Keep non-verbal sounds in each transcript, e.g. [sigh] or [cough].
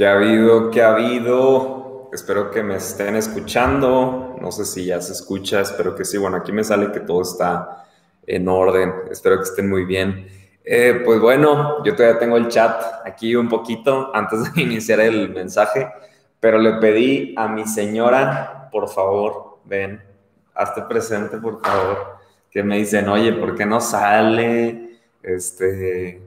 ¿Qué ha habido? ¿Qué ha habido? Espero que me estén escuchando. No sé si ya se escucha, espero que sí. Bueno, aquí me sale que todo está en orden. Espero que estén muy bien. Eh, pues bueno, yo todavía tengo el chat aquí un poquito antes de [laughs] iniciar el mensaje, pero le pedí a mi señora, por favor, ven, hazte presente, por favor, que me dicen, oye, ¿por qué no sale? Este,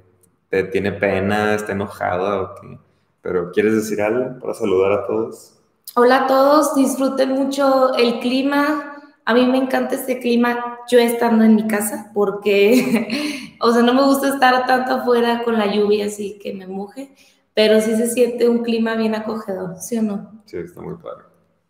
te tiene pena, está enojada o qué. Pero ¿quieres decir algo para saludar a todos? Hola a todos, disfruten mucho el clima. A mí me encanta este clima, yo estando en mi casa, porque, [laughs] o sea, no me gusta estar tanto afuera con la lluvia así que me moje, pero sí se siente un clima bien acogedor, ¿sí o no? Sí, está muy padre.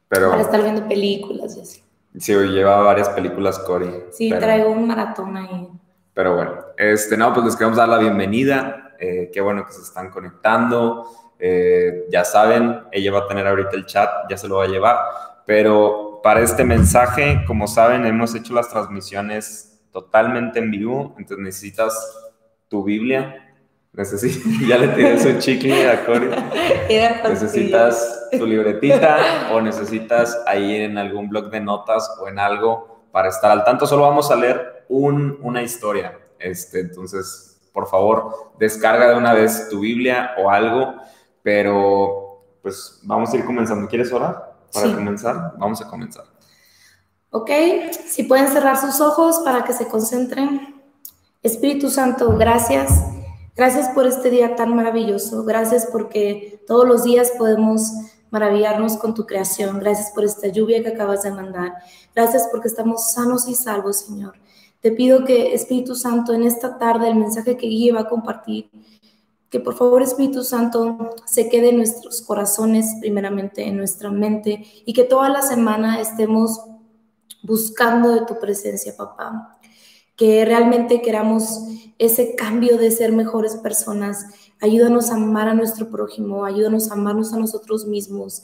Pero, Para estar viendo películas y así. Sí, lleva varias películas Cory. Sí, traigo un maratón ahí. Pero bueno, este, no, pues les queremos dar la bienvenida. Eh, qué bueno que se están conectando. Eh, ya saben, ella va a tener ahorita el chat, ya se lo va a llevar. Pero para este mensaje, como saben, hemos hecho las transmisiones totalmente en vivo. Entonces necesitas tu Biblia. Necesitas, [laughs] ya le tienes un chicle a Cory. [laughs] Necesitas tu libretita o necesitas ahí en algún blog de notas o en algo para estar al tanto. Solo vamos a leer un, una historia. Este, entonces, por favor, descarga de una vez tu Biblia o algo, pero pues vamos a ir comenzando. ¿Quieres orar para comenzar? Vamos a comenzar. Ok, si pueden cerrar sus ojos para que se concentren. Espíritu Santo, gracias. Gracias por este día tan maravilloso. Gracias porque todos los días podemos maravillarnos con tu creación. Gracias por esta lluvia que acabas de mandar. Gracias porque estamos sanos y salvos, Señor. Te pido que Espíritu Santo en esta tarde el mensaje que Guille va a compartir, que por favor Espíritu Santo se quede en nuestros corazones, primeramente en nuestra mente, y que toda la semana estemos buscando de tu presencia, papá. Que realmente queramos ese cambio de ser mejores personas. Ayúdanos a amar a nuestro prójimo, ayúdanos a amarnos a nosotros mismos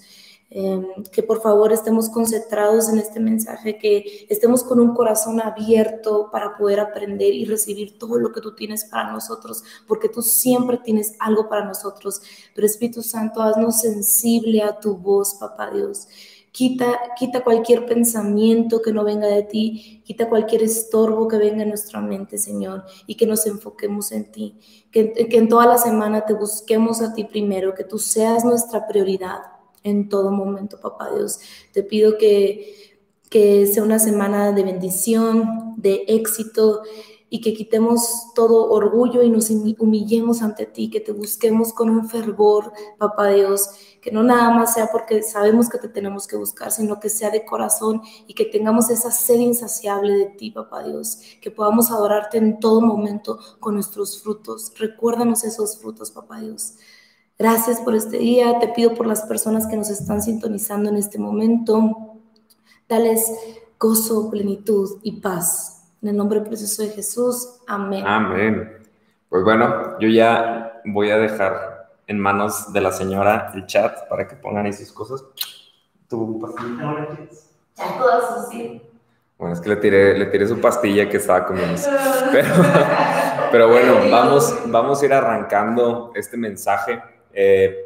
Em, que por favor estemos concentrados en este mensaje, que estemos con un corazón abierto para poder aprender y recibir todo lo que tú tienes para nosotros, porque tú siempre tienes algo para nosotros. Pero Espíritu Santo, haznos sensible a tu voz, papá Dios. Quita, quita cualquier pensamiento que no venga de ti, quita cualquier estorbo que venga en nuestra mente, Señor, y que nos enfoquemos en ti, que, que en toda la semana te busquemos a ti primero, que tú seas nuestra prioridad en todo momento, papá Dios. Te pido que, que sea una semana de bendición, de éxito y que quitemos todo orgullo y nos humillemos ante ti, que te busquemos con un fervor, papá Dios, que no nada más sea porque sabemos que te tenemos que buscar, sino que sea de corazón y que tengamos esa sed insaciable de ti, papá Dios, que podamos adorarte en todo momento con nuestros frutos. Recuérdanos esos frutos, papá Dios. Gracias por este día. Te pido por las personas que nos están sintonizando en este momento. Dales gozo, plenitud y paz. En el nombre precioso de Jesús. Amén. Amén. Pues bueno, yo ya voy a dejar en manos de la señora el chat para que pongan ahí sus cosas. ¿Tu pastilla Ya todas sí. Bueno, es que le tiré, le tiré su pastilla que estaba comiendo. [laughs] Pero, pero bueno, vamos, vamos a ir arrancando este mensaje. Eh,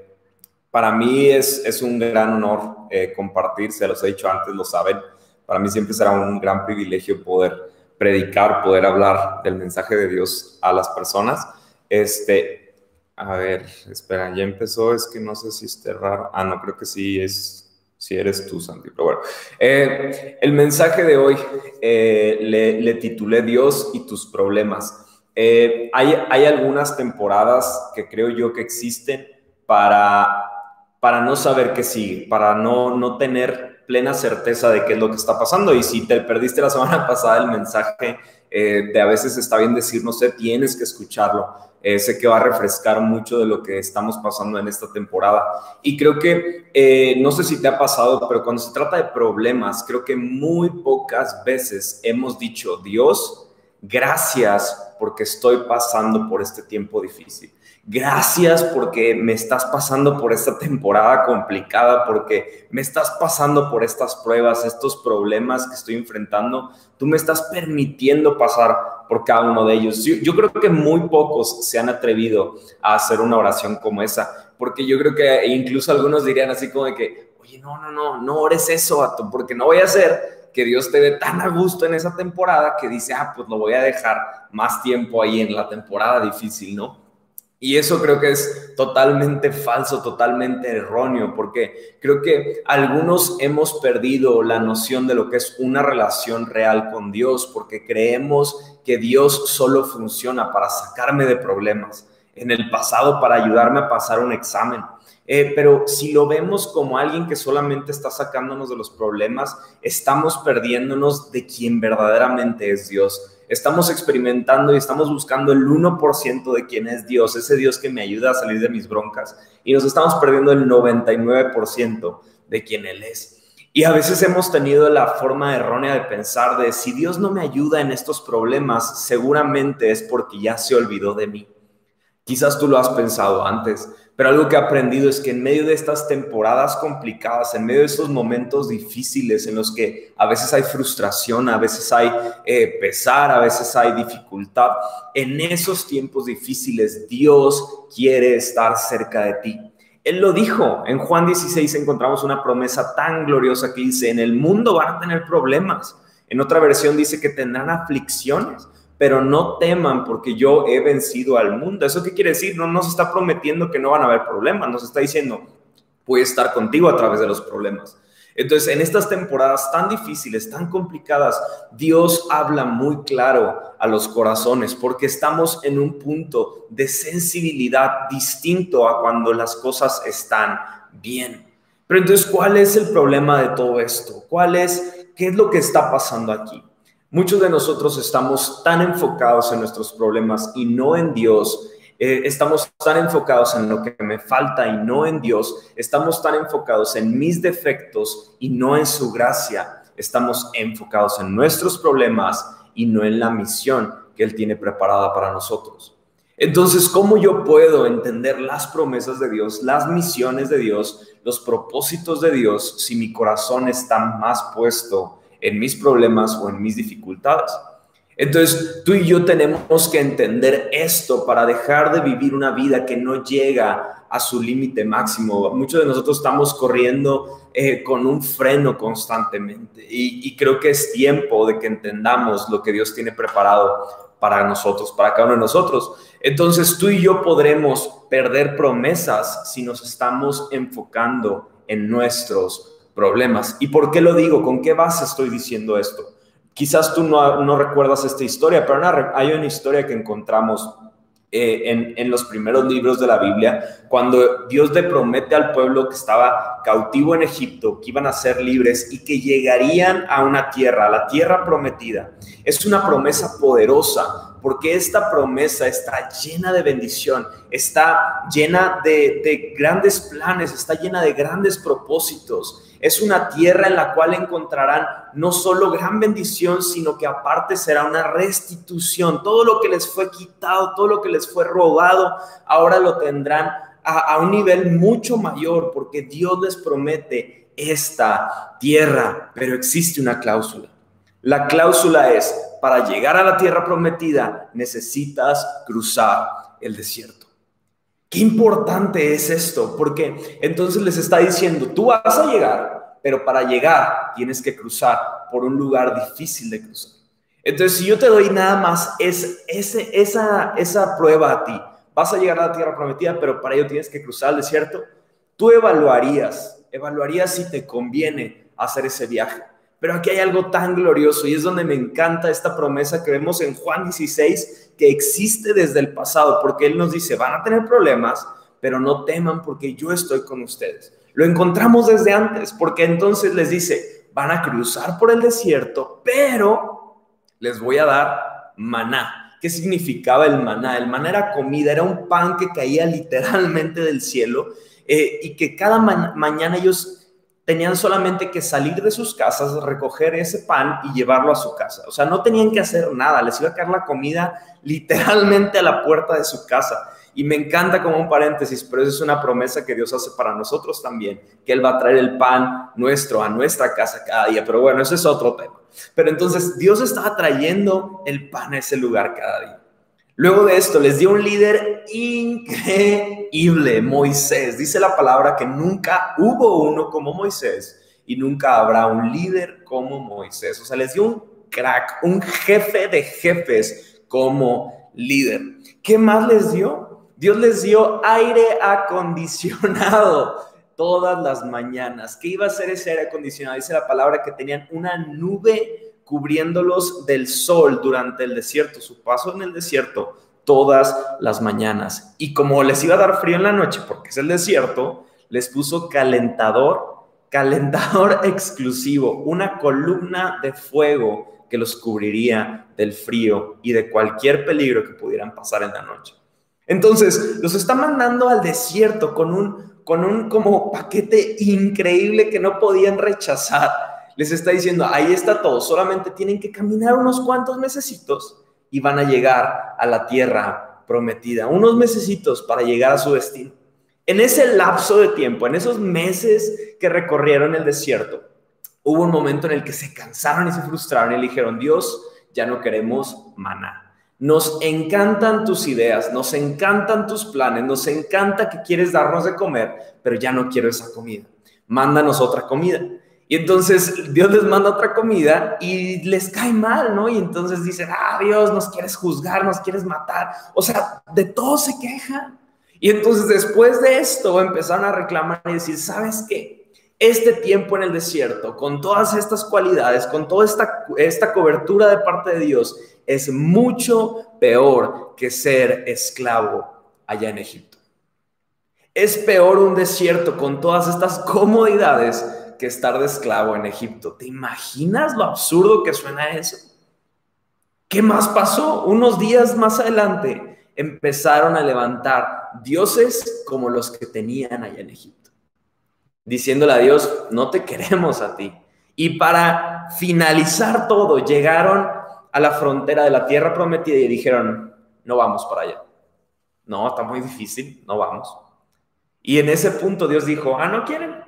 para mí es, es, un gran honor eh, compartir, se los he dicho antes, lo saben. Para mí siempre será un gran privilegio poder predicar, poder hablar del mensaje de Dios a las personas. Este, a ver, espera, ya empezó, es que no sé si esté raro. Ah, no, creo que sí es, si eres tú, Santi, pero bueno. Eh, el mensaje de hoy le, le titulé Dios y tus problemas. hay, hay algunas temporadas que creo yo que existen para, para no saber qué sigue, para no, no tener plena certeza de qué es lo que está pasando. Y si te perdiste la semana [laughs] pasada el mensaje eh, de a veces está bien decir, no sé, tienes que escucharlo. Eh, sé que va a refrescar mucho de lo que estamos pasando en esta temporada. Y creo que, eh, no sé si te ha pasado, pero cuando se trata de problemas, creo que muy pocas veces hemos dicho, Dios, gracias porque estoy pasando por este tiempo difícil. Gracias porque me estás pasando por esta temporada complicada, porque me estás pasando por estas pruebas, estos problemas que estoy enfrentando. Tú me estás permitiendo pasar por cada uno de ellos. Yo, creo que muy pocos se han atrevido a hacer una oración como esa, porque yo creo que incluso algunos dirían así como de que, oye, no, no, no, no ores eso, porque no voy a hacer que Dios te dé tan a gusto en esa temporada que dice, ah, pues lo voy a dejar más tiempo ahí en la temporada difícil, ¿no? Y eso creo que es totalmente falso, totalmente erróneo, porque creo que algunos hemos perdido la noción de lo que es una relación real con Dios, porque creemos que Dios solo funciona para sacarme de problemas, en el pasado para ayudarme a pasar un examen. Eh, pero si lo vemos como alguien que solamente está sacándonos de los problemas, estamos perdiéndonos de quien verdaderamente es Dios estamos experimentando y estamos buscando el 1% de quién es Dios, ese Dios que me ayuda a salir de mis broncas. Y nos estamos perdiendo el 99% de quién Él es. Y a veces hemos tenido la forma errónea de pensar de si Dios no me ayuda en estos problemas, seguramente es porque ya se olvidó de mí. Quizás tú lo has pensado antes, pero algo que he aprendido es que en medio de estas temporadas complicadas, en medio de estos momentos difíciles en los que a veces hay frustración, a veces hay eh, pesar, a veces hay dificultad, en esos tiempos difíciles Dios quiere estar cerca de ti. Él lo dijo, en Juan 16 encontramos una promesa tan gloriosa que dice, en el mundo van a tener problemas. En otra versión dice que tendrán aflicciones pero no teman porque yo he vencido al mundo. ¿Eso qué quiere decir? No nos está prometiendo que no van a haber problemas, nos está diciendo, voy a estar contigo a través de los problemas. Entonces, en estas temporadas tan difíciles, tan complicadas, Dios habla muy claro a los corazones porque estamos en un punto de sensibilidad distinto a cuando las cosas están bien. Pero entonces, ¿cuál es el problema de todo esto? ¿Cuál es, qué es lo que está pasando aquí? Muchos de nosotros estamos tan enfocados en nuestros problemas y no en Dios. Eh, estamos tan enfocados en lo que me falta y no en Dios. Estamos tan enfocados en mis defectos y no en su gracia. Estamos enfocados en nuestros problemas y no en la misión que Él tiene preparada para nosotros. Entonces, ¿cómo yo puedo entender las promesas de Dios, las misiones de Dios, los propósitos de Dios si mi corazón está más puesto en mis problemas o en mis dificultades. Entonces, tú y yo tenemos que entender esto para dejar de vivir una vida que no llega a su límite máximo. Muchos de nosotros estamos corriendo eh, con un freno constantemente y, y creo que es tiempo de que entendamos lo que Dios tiene preparado para nosotros, para cada uno de nosotros. Entonces, tú y yo podremos perder promesas si nos estamos enfocando en nuestros problemas. ¿Y por qué lo digo? ¿Con qué base estoy diciendo esto? Quizás tú no, recuerdas esta historia, pero hay una historia que encontramos eh, en, los primeros libros de la Biblia, cuando Dios le promete al pueblo que estaba cautivo en Egipto, que iban a ser libres y que llegarían a una tierra, la tierra prometida. Es una promesa poderosa, porque esta promesa está llena de bendición, está llena de, de grandes planes, está llena de grandes propósitos. Es una tierra en la cual encontrarán no solo gran bendición, sino que aparte será una restitución. Todo lo que les fue quitado, todo lo que les fue robado, ahora lo tendrán a, un nivel mucho mayor porque Dios les promete esta tierra, pero existe una cláusula. La cláusula es, para llegar a la tierra prometida necesitas cruzar el desierto. Qué importante es esto, porque entonces les está diciendo, tú vas a llegar, pero para llegar tienes que cruzar por un lugar difícil de cruzar. Entonces, si yo te doy nada más es, esa, esa prueba a ti, vas a llegar a la tierra prometida, pero para ello tienes que cruzar el desierto, tú evaluarías, evaluarías si te conviene hacer ese viaje. Pero aquí hay algo tan glorioso y es donde me encanta esta promesa que vemos en Juan 16, que existe desde el pasado, porque Él nos dice, van a tener problemas, pero no teman porque yo estoy con ustedes. Lo encontramos desde antes, porque entonces les dice, van a cruzar por el desierto, pero les voy a dar maná. ¿Qué significaba el maná? El maná era comida, era un pan que caía literalmente del cielo eh, y que cada mañana ellos tenían solamente que salir de sus casas, recoger ese pan y llevarlo a su casa. O sea, no tenían que hacer nada, les iba a caer la comida literalmente a la puerta de su casa. Y me encanta como un paréntesis, pero eso es una promesa que Dios hace para nosotros también, que Él va a traer el pan nuestro a nuestra casa cada día. Pero bueno, ese es otro tema. Pero entonces Dios estaba trayendo el pan a ese lugar cada día. Luego de esto les dio un líder increíble, Moisés. Dice la palabra que nunca hubo uno como Moisés y nunca habrá un líder como Moisés. O sea, les dio un crack, un jefe de jefes como líder. ¿Qué más les dio? Dios les dio aire acondicionado todas las mañanas. ¿Qué iba a ser ese aire acondicionado? Dice la palabra que tenían una nube cubriéndolos del sol durante el desierto, su paso en el desierto, todas las mañanas. Y como les iba a dar frío en la noche, porque es el desierto, les puso calentador, calentador [laughs] exclusivo, una columna de fuego que los cubriría del frío y de cualquier peligro que pudieran pasar en la noche. Entonces, los está mandando al desierto con un, con un como paquete increíble que no podían rechazar les está diciendo, ahí está todo, solamente tienen que caminar unos cuantos mesecitos y van a llegar a la tierra prometida, unos mesecitos para llegar a su destino. En ese lapso de tiempo, en esos meses que recorrieron el desierto, hubo un momento en el que se cansaron y se frustraron y dijeron, Dios, ya no queremos maná. Nos encantan tus ideas, nos encantan tus planes, nos encanta que quieres darnos de comer, pero ya no quiero esa comida. Mándanos otra comida. Y entonces Dios les manda otra comida y les cae mal, ¿no? Y entonces dicen, ah, Dios, nos quieres juzgar, nos quieres matar. O sea, de todo se queja. Y entonces después de esto empezaron a reclamar y decir, ¿sabes qué? Este tiempo en el desierto, con todas estas cualidades, con toda esta, esta cobertura de parte de Dios, es mucho peor que ser esclavo allá en Egipto. Es peor un desierto con todas estas comodidades que estar de esclavo en Egipto. ¿Te imaginas lo absurdo que suena eso? ¿Qué más pasó? Unos días más adelante empezaron a levantar dioses como los que tenían allá en Egipto, diciéndole a Dios, no te queremos a ti. Y para finalizar todo, llegaron a la frontera de la tierra prometida y dijeron, no vamos para allá. No, está muy difícil, no vamos. Y en ese punto Dios dijo, ah, no quieren,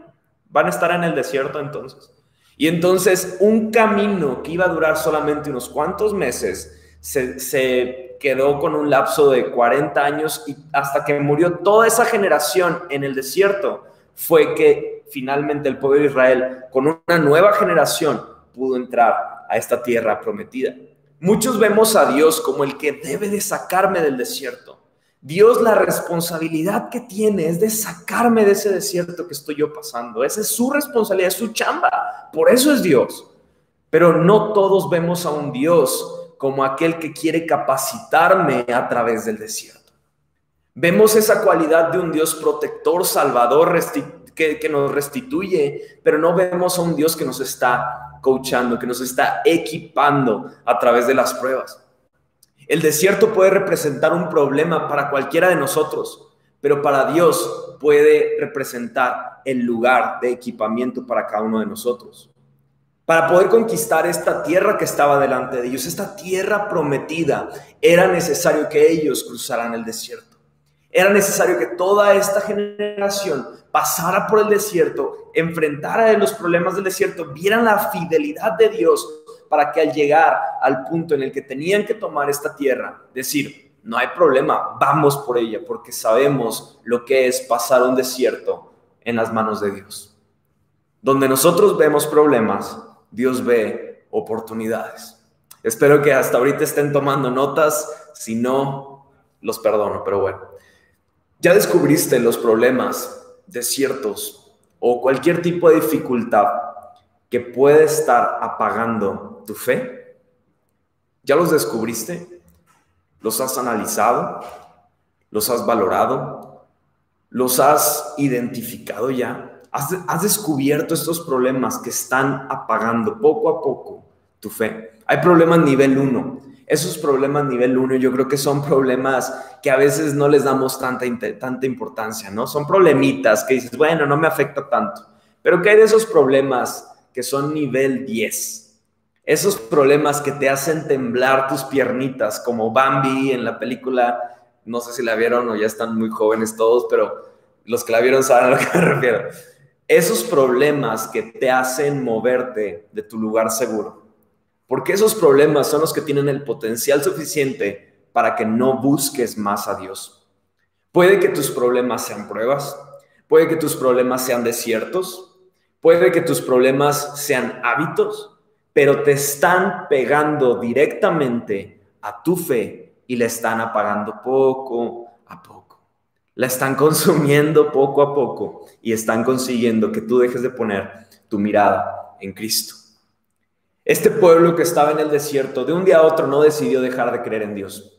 Van a estar en el desierto entonces. Y entonces un camino que iba a durar solamente unos cuantos meses se, quedó con un lapso de 40 años y hasta que murió toda esa generación en el desierto fue que finalmente el pueblo de Israel con una nueva generación pudo entrar a esta tierra prometida. Muchos vemos a Dios como el que debe de sacarme del desierto. Dios la responsabilidad que tiene es de sacarme de ese desierto que estoy yo pasando. Esa es su responsabilidad, es su chamba. Por eso es Dios. Pero no todos vemos a un Dios como aquel que quiere capacitarme a través del desierto. Vemos esa cualidad de un Dios protector, salvador, que, que nos restituye, pero no vemos a un Dios que nos está coachando, que nos está equipando a través de las pruebas. El desierto puede representar un problema para cualquiera de nosotros, pero para Dios puede representar el lugar de equipamiento para cada uno de nosotros. Para poder conquistar esta tierra que estaba delante de ellos, esta tierra prometida, era necesario que ellos cruzaran el desierto. Era necesario que toda esta generación pasara por el desierto, enfrentara los problemas del desierto, vieran la fidelidad de Dios para que al llegar al punto en el que tenían que tomar esta tierra, decir, no hay problema, vamos por ella, porque sabemos lo que es pasar un desierto en las manos de Dios. Donde nosotros vemos problemas, Dios ve oportunidades. Espero que hasta ahorita estén tomando notas, si no, los perdono, pero bueno. Ya descubriste los problemas, desiertos o cualquier tipo de dificultad que puede estar apagando tu fe? ¿Ya los descubriste? ¿Los has analizado? ¿Los has valorado? ¿Los has identificado ya? ¿Has, descubierto estos problemas que están apagando poco a poco tu fe? Hay problemas nivel 1. Esos problemas nivel 1 yo creo que son problemas que a veces no les damos tanta, tanta importancia, ¿no? Son problemitas que dices, bueno, no me afecta tanto. Pero ¿qué hay de esos problemas que son nivel 10? Esos problemas que te hacen temblar tus piernitas, como Bambi en la película, no sé si la vieron o ya están muy jóvenes todos, pero los que la vieron saben a lo que me [laughs] refiero. Esos problemas que te hacen moverte de tu lugar seguro. Porque esos problemas son los que tienen el potencial suficiente para que no busques más a Dios. Puede que tus problemas sean pruebas, puede que tus problemas sean desiertos, puede que tus problemas sean hábitos, pero te están pegando directamente a tu fe y la están apagando poco a poco. La están [laughs] consumiendo poco a poco y están consiguiendo que tú dejes de poner tu mirada en Cristo. Este pueblo que estaba en el desierto, de un día a otro no decidió dejar de creer en Dios.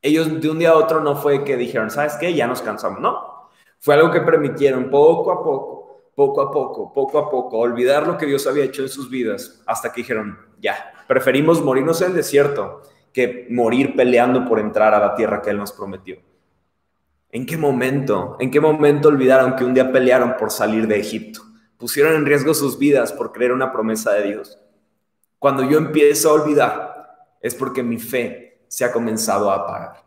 Ellos de un día a otro no fue que dijeron, ¿sabes qué? Ya nos cansamos. No, fue algo que permitieron poco a poco poco a poco, poco a poco, olvidar lo que Dios había hecho en sus vidas, hasta que dijeron, ya, preferimos morirnos en el desierto que morir peleando por entrar a la tierra que Él nos prometió. ¿En qué momento? ¿En qué momento olvidaron que un día pelearon por salir de Egipto? Pusieron en riesgo sus vidas por creer una promesa de Dios. Cuando yo empiezo a olvidar, es porque mi fe se ha comenzado a apagar.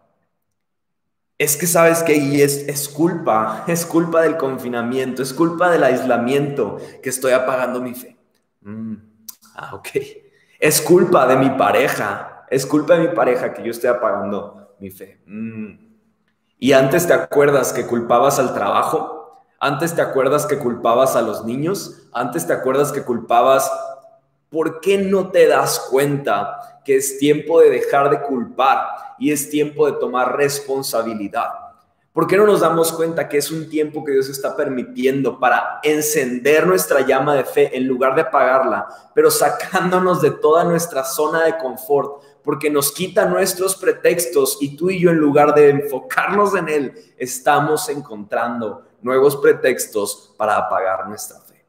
Es que sabes que es, es culpa, [laughs] es culpa del confinamiento, es culpa del aislamiento que estoy apagando mi fe. Mm, ah, ok. Es culpa de mi pareja, es culpa de mi pareja que yo estoy apagando mi fe. Mm. Y antes te acuerdas que culpabas al trabajo, antes te acuerdas que culpabas a los niños, antes te acuerdas que culpabas ¿por qué no te das cuenta que es tiempo de dejar de culpar y es tiempo de tomar responsabilidad? ¿Por qué no nos damos cuenta que es un tiempo que Dios está permitiendo para encender nuestra llama de fe en lugar de apagarla, pero sacándonos de toda nuestra zona de confort? Porque nos quita nuestros pretextos y tú y yo en lugar de enfocarnos en Él, estamos encontrando nuevos pretextos para apagar nuestra fe.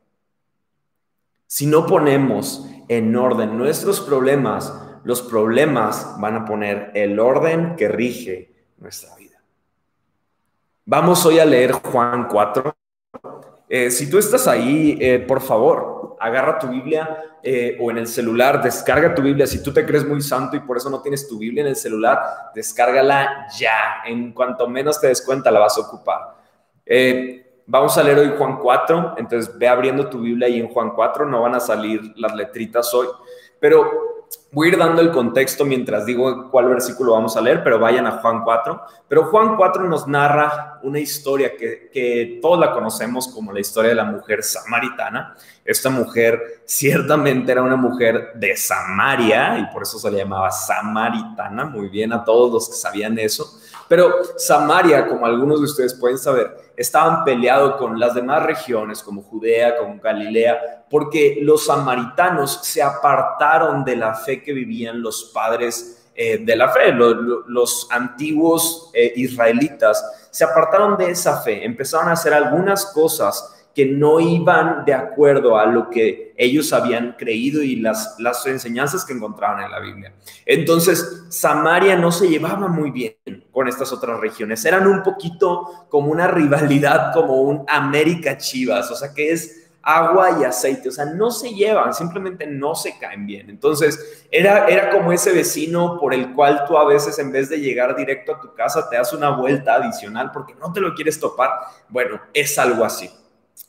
Si no ponemos en orden nuestros problemas, los problemas van a poner el orden que rige nuestra vida. Vamos hoy a leer Juan 4. Eh, si tú estás ahí, eh, por favor, agarra tu Biblia eh, o en el celular, descarga tu Biblia. Si tú te crees muy santo y por eso no tienes tu Biblia en el celular, descárgala ya. En cuanto menos te des cuenta, la vas a ocupar. Vamos a leer hoy Juan 4, entonces ve abriendo tu Biblia y en Juan 4 no van a salir las letritas hoy, pero voy a ir dando el contexto mientras digo cuál versículo vamos a leer, pero vayan a Juan 4. Pero Juan 4 nos narra una historia que, que todos la conocemos como la historia de la mujer samaritana. Esta mujer ciertamente era una mujer de Samaria y por eso se le llamaba samaritana, muy bien a todos los que sabían eso. Pero Samaria, como algunos de ustedes pueden saber, estaban peleados con las demás regiones como Judea, como Galilea, porque los samaritanos se apartaron de la fe que vivían los padres eh, de la fe, los, antiguos eh, israelitas, se apartaron de esa fe, empezaron a hacer algunas cosas que no iban de acuerdo a lo que ellos habían creído y las, las enseñanzas que encontraban en la Biblia. Entonces, Samaria no se llevaba muy bien con estas otras regiones. Eran un poquito como una rivalidad, como un América Chivas, o sea, que es agua y aceite, o sea, no se llevan, simplemente no se caen bien. Entonces, era, era como ese vecino por el cual tú a veces en vez de llegar directo a tu casa, te das una vuelta adicional porque no te lo quieres topar. Bueno, es algo así.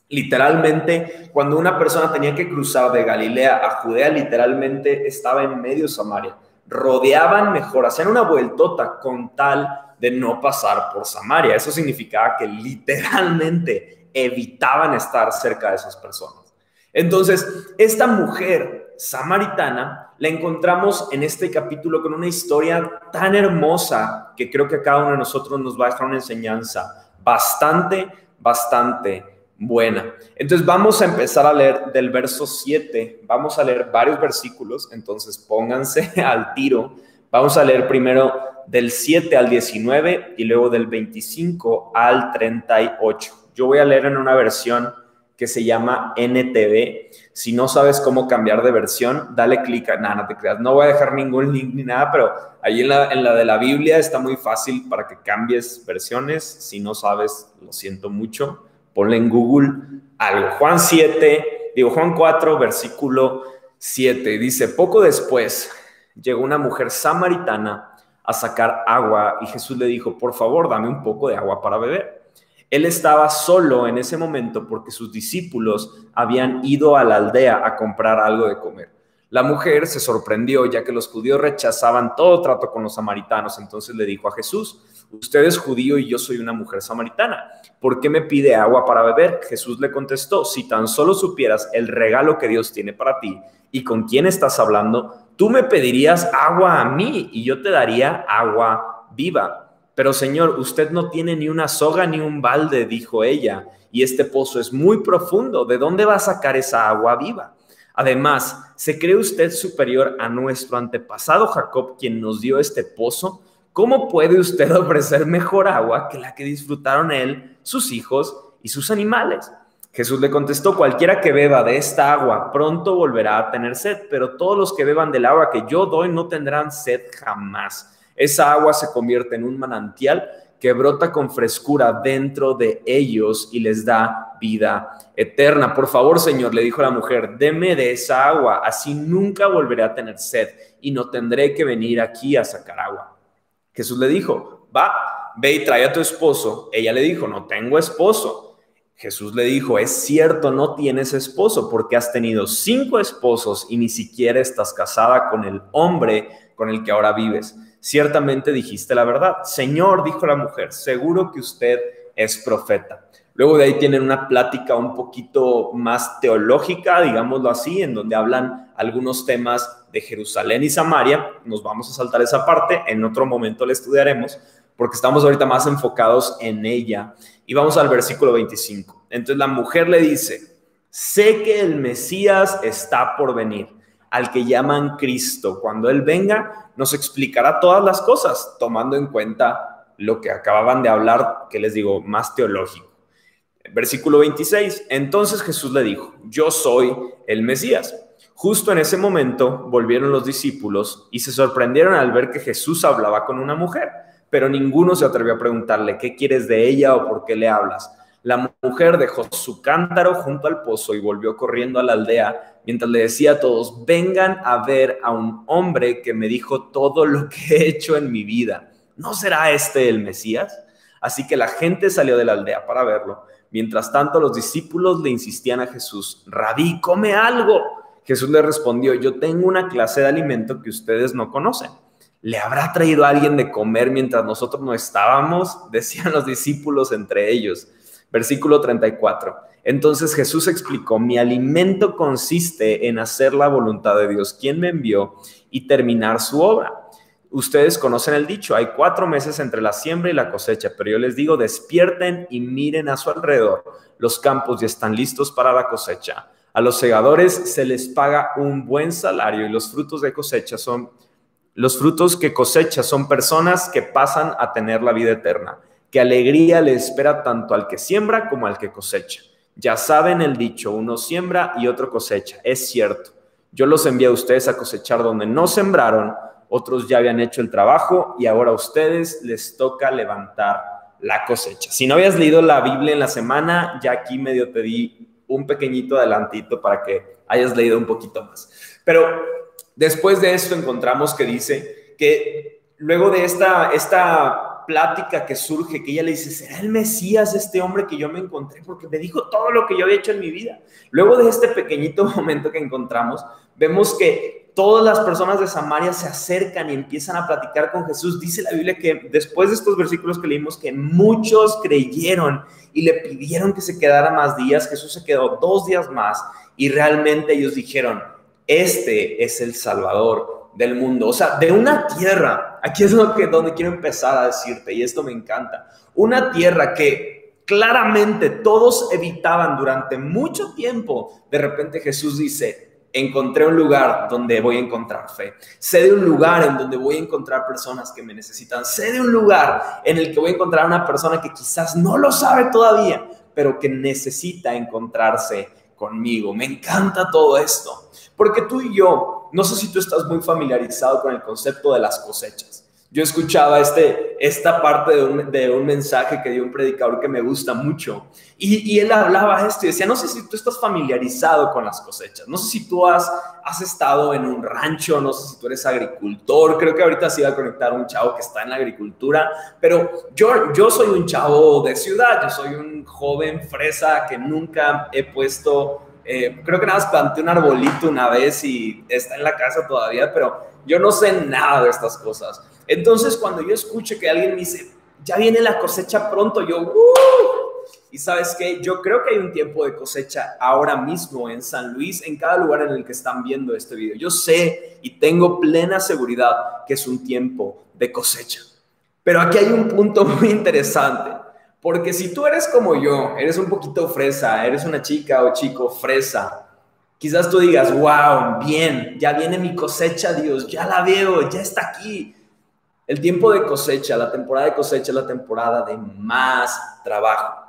Literalmente, cuando una persona tenía que cruzar de Galilea a Judea, literalmente estaba en medio de Samaria. Rodeaban mejor, hacían una vueltota con tal de no pasar por Samaria. Eso significaba que literalmente evitaban estar cerca de esas personas. Entonces, esta mujer samaritana la encontramos en este capítulo con una historia tan hermosa que creo que cada uno de nosotros nos va a dejar una enseñanza bastante, bastante buena. Entonces vamos a empezar a leer del verso 7, vamos a leer varios versículos, entonces pónganse [laughs] al tiro. Vamos a leer primero del 7 al 19 y luego del 25 al 38. Yo voy a leer en una versión que se llama NTV. Si no sabes cómo cambiar de versión, dale clic a nada, no te creas. No voy a dejar ningún link ni nada, pero ahí en la, en la de la Biblia está muy fácil para que cambies versiones. Si no sabes, lo siento mucho ponle en Google algo. Juan 7, digo Juan 4, versículo 7, dice, poco después llegó una mujer samaritana a sacar agua y Jesús le dijo, por favor, dame un poco de agua para beber. Él estaba solo en ese momento porque sus discípulos habían ido a la aldea a comprar algo de comer. La mujer se sorprendió ya que los judíos rechazaban todo trato con los samaritanos. Entonces le dijo a Jesús, usted es judío y yo soy una mujer samaritana. ¿Por qué me pide agua para beber? Jesús le contestó, si tan solo supieras el regalo que Dios tiene para ti y con quién estás hablando, tú me pedirías agua a mí y yo te daría agua viva. Pero Señor, usted no tiene ni una soga ni un balde, dijo ella, y este pozo es muy profundo. ¿De dónde va a sacar esa agua viva? Además, ¿se cree usted superior a nuestro antepasado Jacob, quien nos dio este pozo? ¿Cómo puede usted [laughs] ofrecer mejor agua que la que disfrutaron él, sus hijos y sus animales? Jesús le contestó, cualquiera que beba de esta agua pronto volverá a tener sed, pero todos los que beban del agua que yo doy no tendrán sed jamás. Esa agua se convierte en un manantial que brota con frescura dentro de ellos y les da vida eterna. Por favor, Señor, le dijo la mujer, deme de esa agua, así nunca volveré a tener sed y no tendré que venir aquí a sacar agua. Jesús le dijo, va, ve y trae a tu esposo. Ella le dijo, no tengo esposo. Jesús le dijo, es cierto, no tienes esposo porque has tenido cinco esposos y ni siquiera estás casada con el hombre con el que ahora vives ciertamente dijiste la verdad. Señor, dijo la mujer, seguro que usted es profeta. Luego de ahí tienen una plática un poquito más teológica, digámoslo así, en donde hablan algunos temas de Jerusalén y Samaria. Nos vamos a saltar esa parte, en otro momento la estudiaremos, porque estamos ahorita más enfocados en ella. Y vamos al versículo 25. Entonces la mujer le dice, sé que el Mesías está por venir, al que llaman Cristo. Cuando Él venga, nos explicará todas las cosas, tomando en cuenta lo que acababan de hablar, que les digo, más teológico. Versículo 26, entonces Jesús le dijo, yo soy el Mesías. Justo en ese momento volvieron los discípulos y se sorprendieron al ver que Jesús hablaba con una mujer, pero ninguno se atrevió a preguntarle, ¿qué quieres de ella o por qué le hablas? La mujer dejó su cántaro junto al pozo y volvió corriendo a la aldea mientras le decía a todos, vengan a ver a un hombre que me dijo todo lo que he hecho en mi vida. ¿No será este el Mesías? Así que la gente salió de la aldea para verlo. Mientras tanto, los discípulos le insistían a Jesús, Rabí, come algo. Jesús le respondió, yo tengo una clase de alimento que ustedes no conocen. ¿Le habrá traído alguien de comer mientras nosotros no estábamos? [laughs] Decían los discípulos entre ellos. Versículo 34. Entonces Jesús explicó, mi alimento consiste en hacer la voluntad de Dios, quien me envió, y terminar su obra. Ustedes conocen el dicho, hay cuatro meses entre la siembra y la cosecha, pero yo les digo, despierten y miren a su alrededor. Los campos ya están listos para la cosecha. A los segadores se les paga un buen salario y los frutos de cosecha son, los frutos que cosecha son personas que pasan a tener la vida eterna que alegría le espera tanto al que siembra como al que cosecha. Ya saben el dicho, uno siembra y otro cosecha. Es cierto. Yo los envié a ustedes a cosechar donde no sembraron, otros ya habían hecho el trabajo y ahora a ustedes les toca levantar la cosecha. Si no habías leído la Biblia en la semana, ya aquí medio te di un pequeñito adelantito para que hayas leído un poquito más. Pero después de esto encontramos que dice que luego de esta, esta plática que surge, que ella le dice, ¿será el Mesías este hombre que yo me encontré? Porque me dijo todo lo que yo había hecho en mi vida. Luego de este pequeñito [laughs] momento que encontramos, vemos que todas las personas de Samaria se acercan y empiezan a platicar con Jesús. Dice la Biblia que después de estos versículos que leímos, que muchos creyeron y le pidieron que se quedara más días. Jesús se quedó dos días más y realmente ellos dijeron, este es el Salvador del mundo, o sea, de una tierra, aquí es lo que, donde quiero empezar a decirte, y esto me encanta, una tierra que claramente todos evitaban durante mucho tiempo, de repente Jesús dice, encontré un lugar donde voy a encontrar fe. Sé de un lugar en donde voy a encontrar personas que me necesitan. Sé de un lugar en el que voy a encontrar una persona que quizás no lo sabe todavía, pero que necesita encontrarse conmigo. Me encanta todo esto. Porque tú y yo, no sé si tú estás muy familiarizado con el concepto de las cosechas. yo escuchaba este, esta parte de un, de un, mensaje que dio un predicador que me gusta mucho. Y, y, él hablaba esto y decía, no sé si tú estás familiarizado con las cosechas, no sé si tú has, has estado en un rancho, no sé si tú eres agricultor, creo que ahorita se iba a conectar un chavo que está en la agricultura, pero yo, yo soy un chavo de ciudad, yo soy un joven fresa que nunca he puesto, eh, creo que nada más planté un arbolito una vez y está en la casa todavía, pero yo no sé nada de estas cosas. Entonces, cuando yo escucho que alguien me dice, ya viene la cosecha pronto, yo, ¡Uh! y sabes qué, yo creo que hay un tiempo de cosecha ahora mismo en San Luis, en cada lugar en el que están viendo este video. Yo sé y tengo plena seguridad que es un tiempo de cosecha. Pero aquí hay un punto [laughs] muy interesante, porque si tú eres como yo, eres un poquito fresa, eres una chica o chico fresa, Quizás tú digas, wow, bien, ya viene mi cosecha, Dios, ya la veo, ya está aquí. El tiempo de cosecha, la temporada de cosecha es la temporada de más trabajo.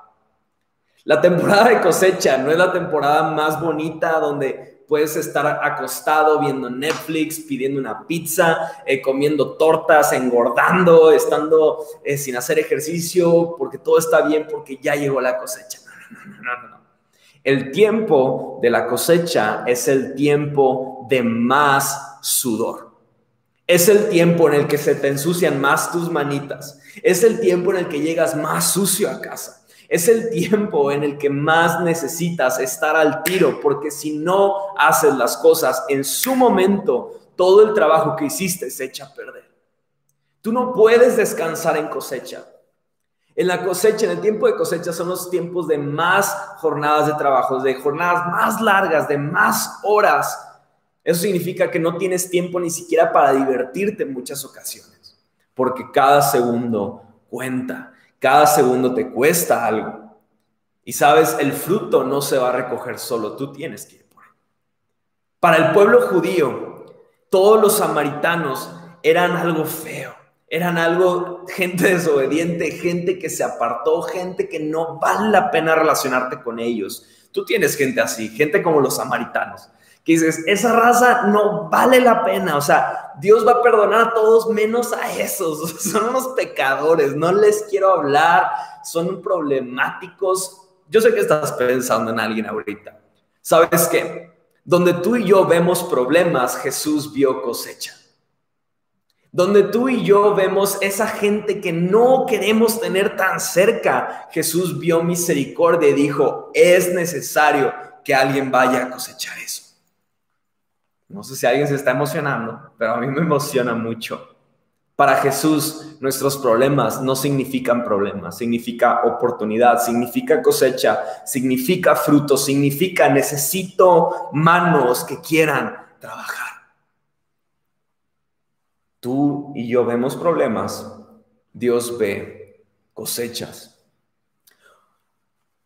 La temporada de cosecha no es la temporada más bonita donde puedes estar acostado viendo Netflix, pidiendo una pizza, eh, comiendo tortas, engordando, estando eh, sin hacer ejercicio, porque todo está bien, porque ya llegó la cosecha. No, no, no, no. El tiempo de la cosecha es el tiempo de más sudor. Es el tiempo en el que se te ensucian más tus manitas. Es el tiempo en el que llegas más sucio a casa. Es el tiempo en el que más necesitas estar al tiro, porque si no haces las cosas en su momento, todo el trabajo que hiciste se echa a perder. Tú no puedes descansar en cosecha. En la cosecha, en el tiempo de cosecha, son los tiempos de más jornadas de trabajo, de jornadas más largas, de más horas eso significa que no tienes tiempo ni siquiera para divertirte en muchas ocasiones, porque cada segundo cuenta, cada segundo te cuesta algo. Y sabes, el fruto no se va a recoger solo, tú tienes que ir. Para el pueblo judío, todos los samaritanos eran algo feo, eran algo, gente desobediente, gente que se apartó, gente que no vale la pena relacionarte con ellos. Tú tienes gente así, gente como los samaritanos que dices, esa raza no vale la pena, o sea, Dios va a perdonar a todos menos a esos, [laughs] son unos pecadores, no les quiero hablar, son problemáticos. Yo sé que estás pensando en alguien ahorita. ¿Sabes qué? Donde tú y yo vemos problemas, Jesús vio cosecha. Donde tú y yo vemos esa gente que no queremos tener tan cerca, Jesús vio misericordia y dijo, es necesario que alguien vaya a cosechar eso. No sé si alguien se está emocionando, pero a mí me emociona mucho. Para Jesús, nuestros problemas no significan problemas, significa oportunidad, significa cosecha, significa fruto, significa necesito manos que quieran trabajar. Tú y yo vemos problemas, Dios ve cosechas.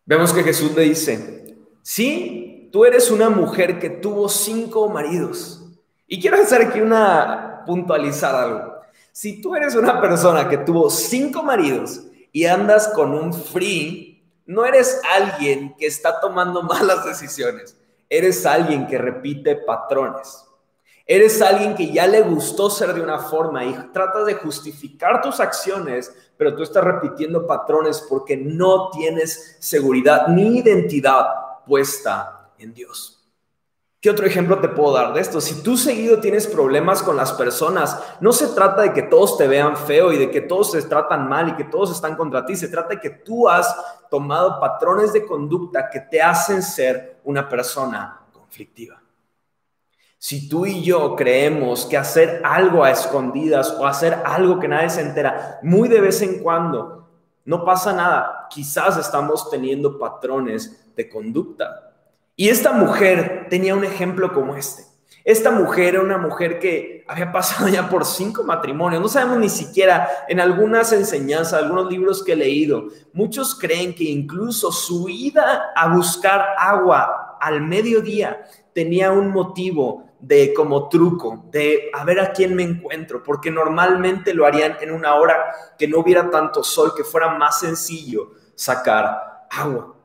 Vemos que Jesús le dice, sí, tú eres una mujer que tuvo cinco maridos. Y quiero hacer aquí una puntualizar algo. Si tú eres una persona que tuvo cinco maridos y andas con un free, no eres alguien que está tomando [laughs] malas decisiones. Eres alguien que repite patrones. Eres alguien que ya le gustó ser de una forma y tratas de justificar tus acciones, pero tú estás repitiendo patrones porque no tienes seguridad ni identidad puesta en Dios. ¿Qué otro ejemplo te puedo dar de esto? Si tú seguido tienes problemas con las personas, no se trata de que todos te vean feo y de que todos se tratan mal y que todos están contra ti, se trata de que tú has tomado patrones de conducta que te hacen ser una persona conflictiva. Si tú y yo creemos que hacer algo a escondidas o hacer algo que nadie se entera muy de vez en cuando, no pasa nada, quizás estamos teniendo patrones de conducta y esta mujer tenía un ejemplo como este. Esta mujer era una mujer que había pasado ya por cinco matrimonios. No sabemos ni siquiera en algunas enseñanzas, algunos libros que he leído. Muchos creen que incluso su ida a buscar agua al mediodía tenía un motivo de como truco, de a ver a quién me encuentro, porque normalmente lo harían en una hora que no hubiera tanto sol, que fuera más sencillo sacar agua.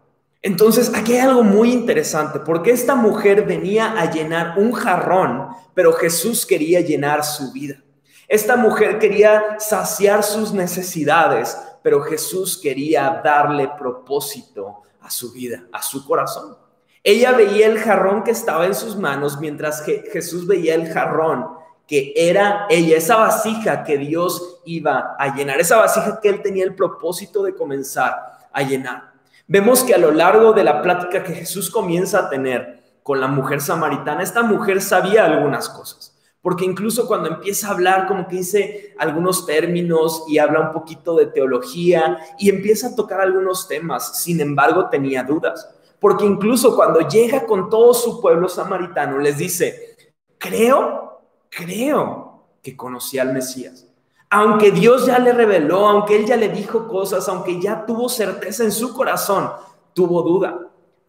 Entonces, aquí hay algo muy interesante, porque esta mujer venía a llenar un jarrón, pero Jesús quería llenar su vida. Esta mujer quería saciar sus necesidades, pero Jesús quería darle propósito a su vida, a su corazón. Ella veía el jarrón que estaba en sus manos mientras que Jesús veía el jarrón que era ella, esa vasija que Dios iba a llenar, esa vasija que él tenía el propósito de comenzar a llenar. Vemos que a lo largo de la plática que Jesús comienza a tener con la mujer samaritana, esta mujer sabía algunas cosas, porque incluso cuando empieza a hablar, como que dice algunos términos y habla un poquito de teología y empieza a tocar algunos temas, sin embargo tenía dudas, porque incluso cuando llega con todo su pueblo samaritano, les dice, creo, creo que conocí al Mesías. Aunque Dios ya le reveló, aunque Él ya le dijo cosas, aunque ya tuvo certeza en su corazón, tuvo duda.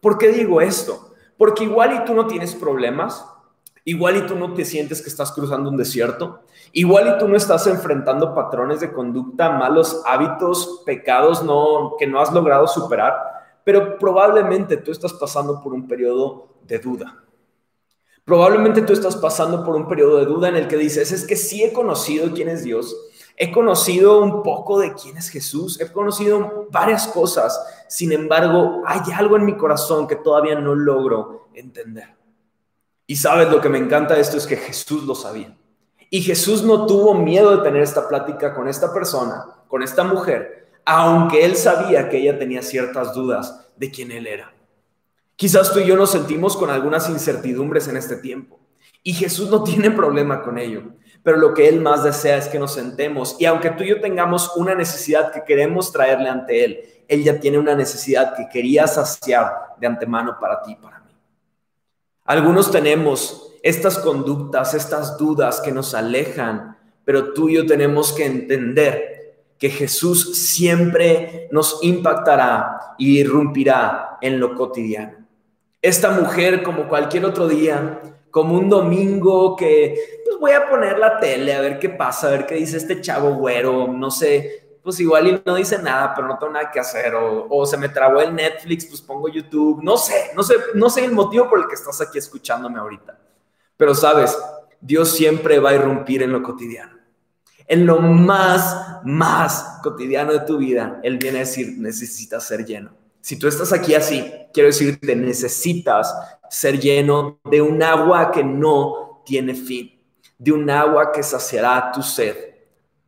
¿Por qué digo esto? Porque igual y tú no tienes problemas, igual y tú no te sientes que estás cruzando un desierto, igual y tú no estás enfrentando patrones de conducta, malos hábitos, pecados no, que no has logrado superar, pero probablemente tú estás pasando por un periodo de duda. Probablemente tú estás pasando por un periodo de duda en el que dices, es que sí he conocido quién es Dios, he conocido un poco de quién es Jesús, he conocido varias cosas, sin embargo, hay algo en mi corazón que todavía no logro entender. Y sabes, lo que me encanta de esto es que Jesús lo sabía. Y Jesús no tuvo miedo de tener esta plática con esta persona, con esta mujer, aunque él sabía que ella tenía ciertas dudas de quién él era. Quizás tú y yo nos sentimos con algunas incertidumbres en este tiempo. Y Jesús no tiene problema con ello. Pero lo que Él más desea es que nos sentemos. Y aunque tú y yo tengamos una necesidad que queremos traerle ante Él, Él ya tiene una necesidad que quería saciar de antemano para ti y para mí. Algunos tenemos estas conductas, estas dudas que nos alejan, pero tú y yo tenemos que entender que Jesús siempre nos impactará y irrumpirá en lo cotidiano. Esta mujer, como cualquier otro día, como un domingo que pues voy a poner la tele a ver qué pasa, a ver qué dice este chavo güero, no sé, pues igual y no dice nada, pero no tengo nada que hacer, o, se me trabó el Netflix, pues pongo YouTube, no sé, no sé, no sé el motivo por el que estás aquí escuchándome ahorita. Pero sabes, Dios siempre va a irrumpir en lo cotidiano. En lo más, más cotidiano de tu vida, Él viene a decir, necesitas ser lleno. Si tú estás aquí así, quiero decirte, necesitas ser lleno de un agua que no tiene fin, de un agua que saciará tu sed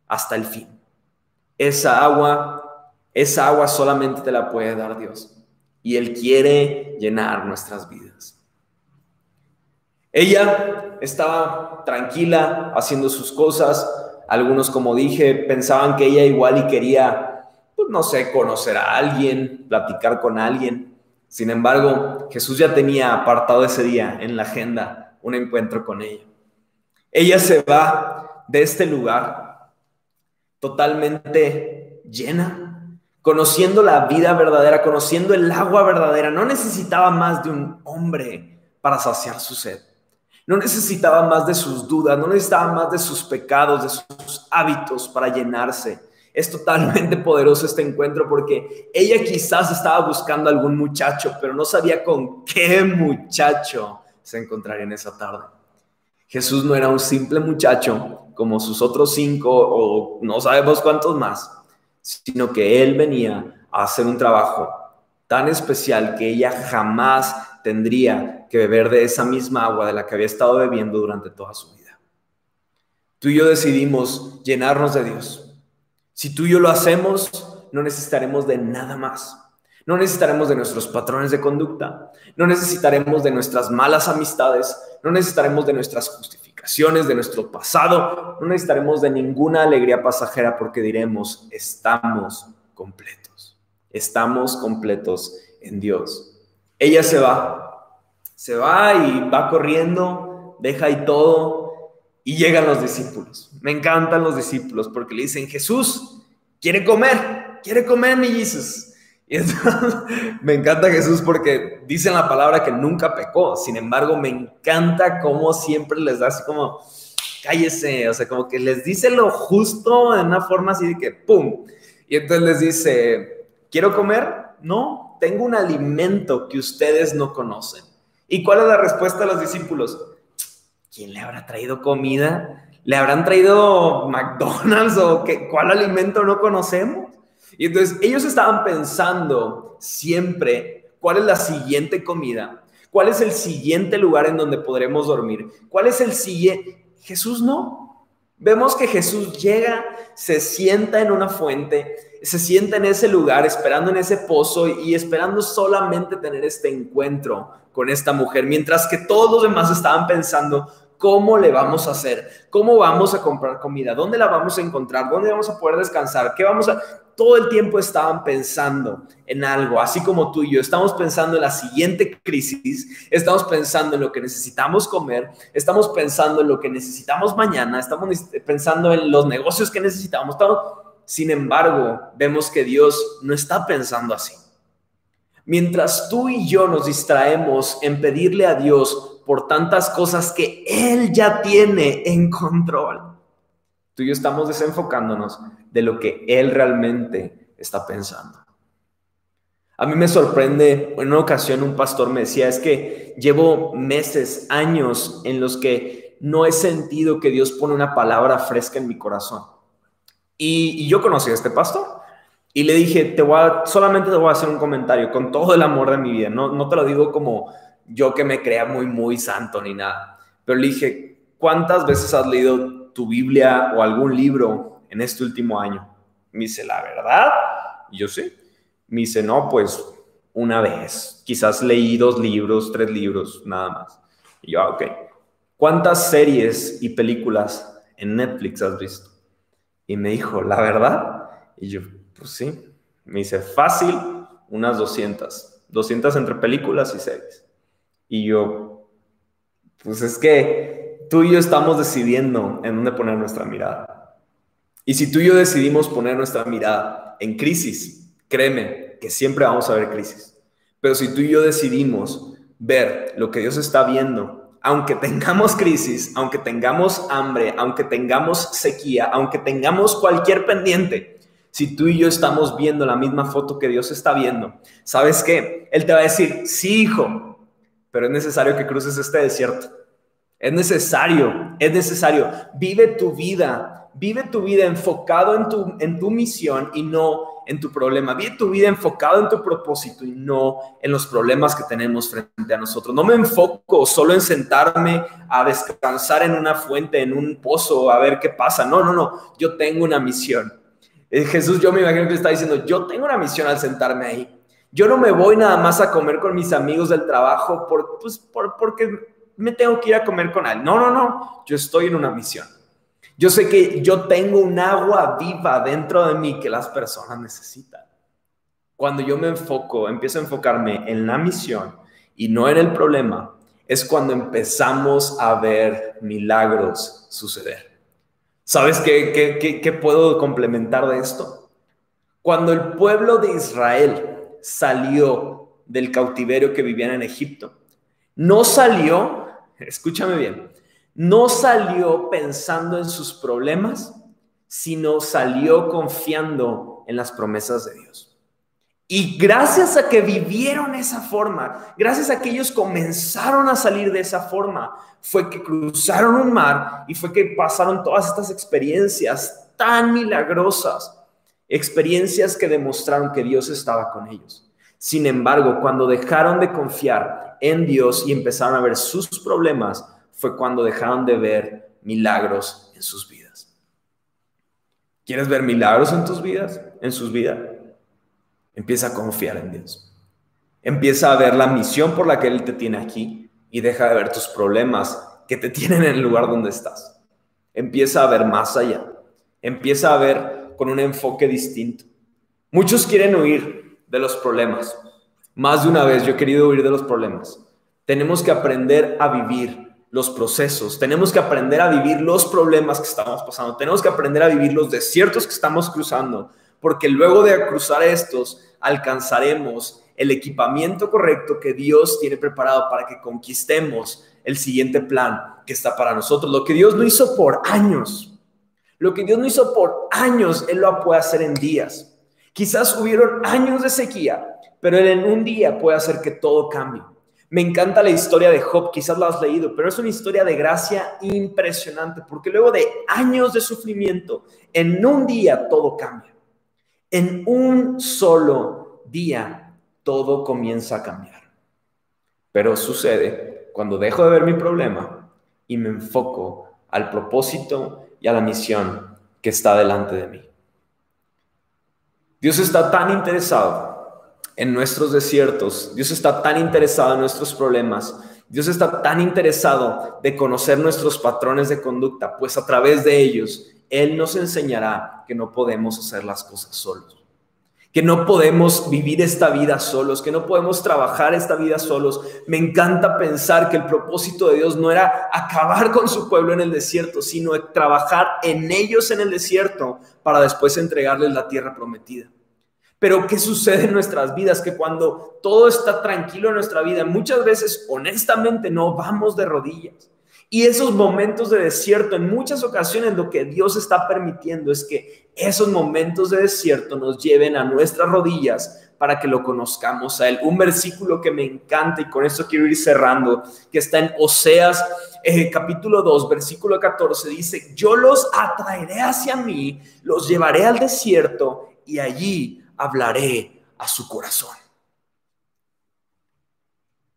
hasta el fin. Esa agua, esa agua solamente te la puede dar Dios. Y Él quiere llenar nuestras vidas. Ella estaba tranquila haciendo sus cosas. Algunos, como dije, pensaban que ella igual y quería pues, no sé, conocer a alguien, platicar con alguien. Sin embargo, Jesús ya tenía apartado ese día en la agenda un encuentro con ella. Ella se va de este lugar totalmente llena, conociendo la vida verdadera, conociendo el agua verdadera. No necesitaba más de un hombre para saciar su sed. No necesitaba más de sus dudas, no necesitaba más de sus pecados, de sus hábitos para llenarse es totalmente poderoso este encuentro porque ella quizás estaba buscando algún muchacho, pero no sabía con qué muchacho se encontraría en esa tarde. Jesús no era un simple muchacho como sus otros cinco o no sabemos cuántos más, sino que él venía a hacer un trabajo tan especial que ella jamás tendría que beber de esa misma agua de la que había estado bebiendo durante toda su vida. Tú y yo decidimos llenarnos de Dios si tú y yo lo hacemos, no necesitaremos de nada más. No necesitaremos de nuestros patrones de conducta, no necesitaremos de nuestras malas amistades, no necesitaremos de nuestras justificaciones, de nuestro pasado, no necesitaremos de ninguna alegría pasajera porque diremos, estamos completos, estamos completos en Dios. Ella se va, se va y va corriendo, deja ahí todo, y llegan los discípulos. Me encantan los discípulos porque le dicen, Jesús, quiere comer, quiere comer mi Jesús. Y [laughs] me encanta Jesús porque dicen la palabra que nunca pecó. Sin embargo, me encanta cómo siempre les da así como, cállese, o sea, como que les dice lo justo en una forma así de que, ¡pum! Y entonces les dice, ¿quiero comer? No, tengo un alimento que ustedes no conocen. ¿Y cuál es la respuesta de los discípulos? ¿Quién le habrá traído comida? ¿Le habrán traído McDonald's o qué, cuál alimento no conocemos? Y entonces ellos estaban pensando siempre cuál es la siguiente comida, cuál es el siguiente lugar en donde podremos dormir, cuál es el siguiente. Jesús no. Vemos que Jesús llega, se sienta en una fuente, se sienta en ese lugar, esperando en ese pozo y esperando solamente tener este encuentro con esta mujer, mientras que todos los demás estaban pensando, ¿cómo le vamos a hacer? ¿Cómo vamos a comprar comida? ¿Dónde la vamos a encontrar? ¿Dónde vamos a poder descansar? ¿Qué vamos a...? Todo el tiempo estaban pensando en algo, así como tú y yo. Estamos pensando en la siguiente crisis, estamos pensando en lo que necesitamos comer, estamos pensando en lo que necesitamos mañana, estamos pensando en los negocios que necesitamos. Estamos sin embargo, vemos que Dios no está pensando así. Mientras tú y yo nos distraemos en pedirle a Dios por tantas cosas que Él ya tiene en control, tú y yo estamos desenfocándonos de lo que Él realmente está pensando. A mí me sorprende, en una ocasión un pastor me decía, es que llevo meses, años en los que no he sentido que Dios pone una palabra fresca en mi corazón. Y, yo conocí a este pastor y le dije, te voy a, solamente te voy a hacer un comentario con todo el amor de mi vida. No, no te lo digo como yo que me crea muy, muy santo ni nada. Pero le dije, ¿cuántas veces has leído tu Biblia o algún libro en este último año? Me dice, ¿la verdad? Y yo sí. Me dice, no, pues una vez. Quizás leí dos libros, tres libros, nada más. Y yo, ah, ok. ¿Cuántas series y películas en Netflix has visto? Y me dijo, ¿la verdad? Y yo, pues sí. Me dice, fácil, unas 200. 200 entre películas y series. Y yo, pues es que tú y yo estamos decidiendo en dónde poner nuestra mirada. Y si tú y yo decidimos poner nuestra mirada en crisis, créeme que siempre vamos a ver crisis. Pero si tú y yo decidimos ver lo que Dios está viendo aunque tengamos crisis, aunque tengamos hambre, aunque tengamos sequía, aunque tengamos cualquier pendiente, si tú y yo estamos viendo la misma foto que Dios está viendo, ¿sabes qué? Él te va a decir, sí, hijo, pero es necesario que cruces este desierto. Es necesario, es necesario. Vive tu vida, vive tu vida enfocado en tu, en tu misión y no en tu problema. Vive tu vida enfocado en tu propósito y no en los problemas que tenemos frente a nosotros. No me enfoco solo en sentarme a descansar en una fuente, en un pozo, a ver qué pasa. No, no, no. Yo tengo una misión. Eh, Jesús, yo me imagino que está diciendo, yo tengo una misión al sentarme ahí. Yo no me voy nada más a comer con mis amigos del trabajo por, pues, por, porque me tengo que ir a comer con él. No, no, no. Yo estoy en una misión. Yo sé que yo tengo un agua viva dentro de mí que las personas necesitan. Cuando yo me enfoco, empiezo a enfocarme en la misión y no en el problema, es cuando empezamos a ver milagros suceder. ¿Sabes qué, qué, qué puedo complementar de esto? Cuando el pueblo de Israel salió del cautiverio que vivían en Egipto, no salió, escúchame bien, no salió pensando en sus problemas, sino salió confiando en las promesas de Dios. Y gracias a que vivieron esa forma, gracias a que ellos comenzaron a salir de esa forma, fue que cruzaron un mar y fue que pasaron todas estas experiencias tan milagrosas, experiencias que demostraron que Dios estaba con ellos. Sin embargo, cuando dejaron de confiar en Dios y empezaron a ver sus problemas, fue cuando dejaron de ver milagros en sus vidas. ¿Quieres ver milagros en tus vidas? En sus vidas. Empieza a confiar en Dios. Empieza a ver la misión por la que Él te tiene aquí y deja de ver tus problemas que te [laughs] tienen en el lugar donde estás. Empieza a ver más allá. Empieza a ver con un enfoque distinto. Muchos quieren huir de los problemas. Más de una vez yo he querido huir de los problemas. Tenemos que aprender a vivir los procesos, tenemos que aprender a vivir los problemas que estamos pasando, tenemos que aprender a vivir los desiertos que estamos cruzando, porque luego de cruzar estos alcanzaremos el equipamiento correcto que Dios tiene preparado para que conquistemos el siguiente plan que está para nosotros. Lo que Dios no hizo por años, lo que Dios no hizo por años, Él lo puede hacer en días. Quizás hubieron años de sequía, pero Él en un día puede hacer que todo cambie. Me encanta la historia de Job, quizás la has leído, pero es una historia de gracia impresionante, porque luego de años de sufrimiento, en un día todo cambia. En un solo día todo comienza a cambiar. Pero sucede cuando dejo de ver mi problema y me enfoco al propósito y a la misión que está delante de mí. Dios está tan interesado en nuestros desiertos, Dios está tan interesado en nuestros problemas, Dios está tan interesado de conocer nuestros patrones de conducta, pues a través de ellos Él nos enseñará que no podemos hacer las cosas solos que no podemos vivir esta vida solos, que no podemos trabajar esta vida solos. Me encanta pensar que el propósito de Dios no era acabar con su pueblo en el desierto, sino trabajar en ellos en el desierto para después entregarles la tierra prometida. Pero ¿qué sucede en nuestras vidas? Que cuando todo está tranquilo en nuestra vida, muchas veces honestamente no vamos de rodillas. Y esos momentos de desierto, en muchas ocasiones lo que Dios está permitiendo es que esos momentos de desierto nos lleven a nuestras rodillas para que lo conozcamos a Él. Un versículo que me encanta y con esto quiero ir cerrando, que está en Oseas eh, capítulo 2, versículo 14, dice, yo los atraeré hacia mí, los llevaré al desierto y allí hablaré a su corazón.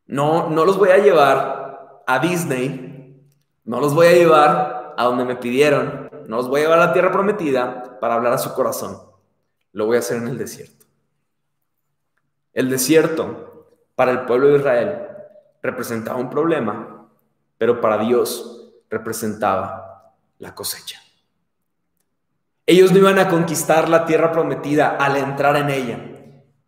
No, no los voy a llevar a Disney no los voy a llevar a donde me pidieron, no los voy a llevar a la tierra prometida para hablar a su corazón. Lo voy a hacer en el desierto. El desierto para el pueblo de Israel representaba un problema, pero para Dios representaba la cosecha. Ellos no iban a conquistar la tierra prometida al entrar en ella.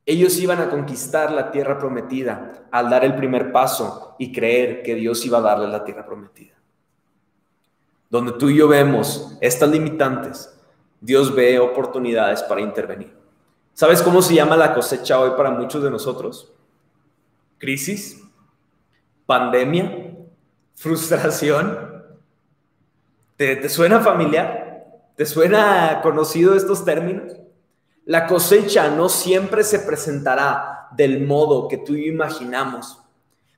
Ellos iban a conquistar la tierra prometida al dar el primer paso y creer que Dios iba a darles la tierra prometida donde tú y yo vemos estas limitantes, Dios ve oportunidades para intervenir. ¿Sabes cómo se llama la cosecha hoy para muchos de nosotros? Crisis, pandemia, [laughs] frustración. ¿Te, suena familiar? ¿Te suena conocido estos términos? La cosecha no siempre se presentará del modo que tú y yo imaginamos.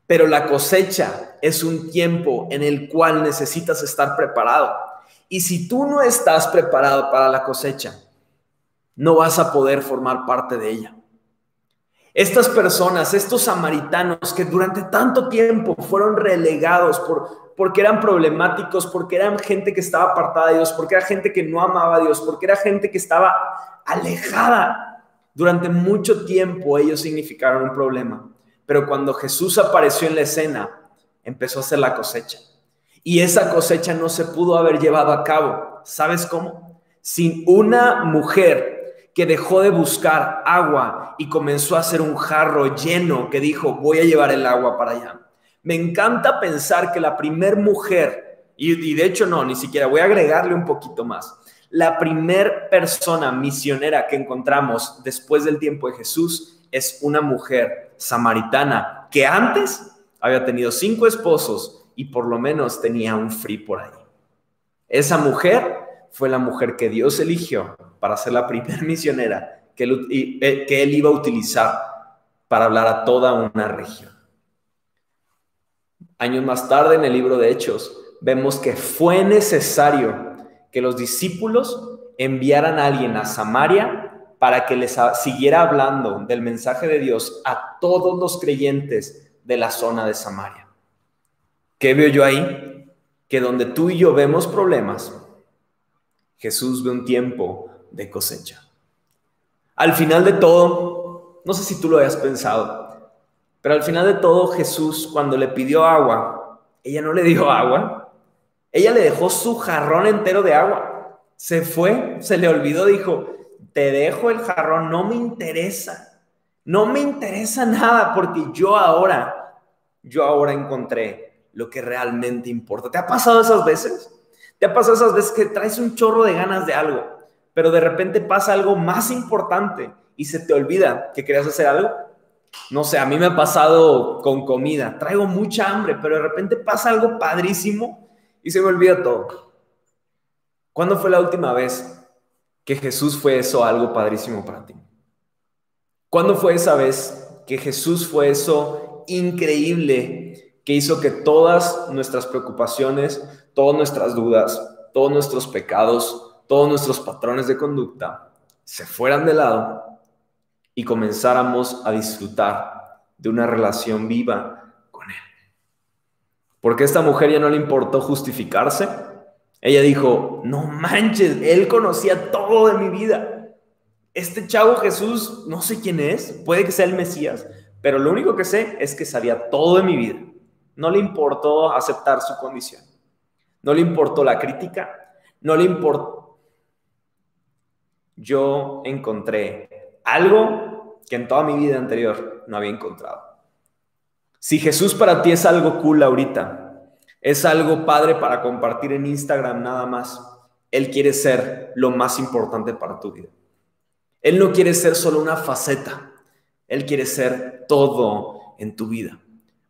Pero la cosecha es un tiempo en el cual necesitas estar preparado. Y si tú no estás preparado para la cosecha, no vas a poder formar parte de ella. Estas personas, estos samaritanos que durante tanto tiempo fueron relegados por, porque eran problemáticos, porque eran gente que estaba apartada de Dios, porque era gente que no amaba a Dios, porque era gente que estaba alejada. Durante mucho tiempo ellos significaron un problema. Pero cuando Jesús apareció en la escena, empezó a hacer la cosecha. Y esa cosecha no se pudo haber llevado a cabo. ¿Sabes cómo? Sin una mujer que dejó de buscar agua y comenzó a hacer un jarro lleno que dijo, voy a llevar el agua para allá. Me encanta pensar que la primer mujer, y, de hecho no, ni siquiera voy a agregarle un poquito más, la primer persona misionera que encontramos después del tiempo de Jesús es una mujer samaritana que antes había tenido cinco esposos y por lo menos tenía un free por ahí. Esa mujer fue la mujer que Dios eligió para ser la primera [laughs] misionera que él, eh, que él iba a utilizar para hablar a toda una región. Años más tarde, en el libro de Hechos, vemos que fue necesario que los discípulos enviaran a alguien a Samaria para que les siguiera hablando del mensaje de Dios a todos los creyentes de la zona de Samaria. ¿Qué veo yo ahí? Que donde tú y yo vemos problemas, Jesús ve un tiempo de cosecha. Al final de todo, no sé si tú lo hayas pensado, pero al final de todo Jesús cuando le pidió agua, ella no le dio agua, ella le dejó su jarrón entero de agua. Se fue, se le olvidó, dijo, te dejo el jarrón, no me interesa. No me interesa nada porque yo ahora, yo ahora encontré lo que realmente importa. ¿Te ha pasado esas veces? ¿Te ha pasado esas veces que traes un chorro de ganas de algo, pero de repente pasa algo más importante y se te olvida que querías hacer algo? No sé, a mí me ha pasado con comida. Traigo mucha hambre, pero de repente pasa algo padrísimo y se me olvida todo. ¿Cuándo fue la última vez que Jesús fue eso algo padrísimo para ti? ¿Cuándo fue esa vez que Jesús fue eso increíble que hizo que todas nuestras preocupaciones, todas nuestras dudas, todos nuestros pecados, todos nuestros patrones de conducta se fueran de lado y comenzáramos a disfrutar de una relación viva con Él. Porque a esta mujer ya no le importó justificarse. Ella dijo, no manches, Él conocía todo de mi vida. Este chavo Jesús, no sé quién es, puede que sea el Mesías, pero lo único que sé es que sabía todo de mi vida. No le importó aceptar su condición. No le importó la crítica. No le importó. Yo encontré algo que en toda mi vida anterior no había encontrado. Si Jesús para ti es algo cool ahorita, es algo padre para compartir en Instagram nada más, Él quiere ser lo más importante para tu vida. Él no quiere ser solo una faceta, Él quiere ser todo en tu vida.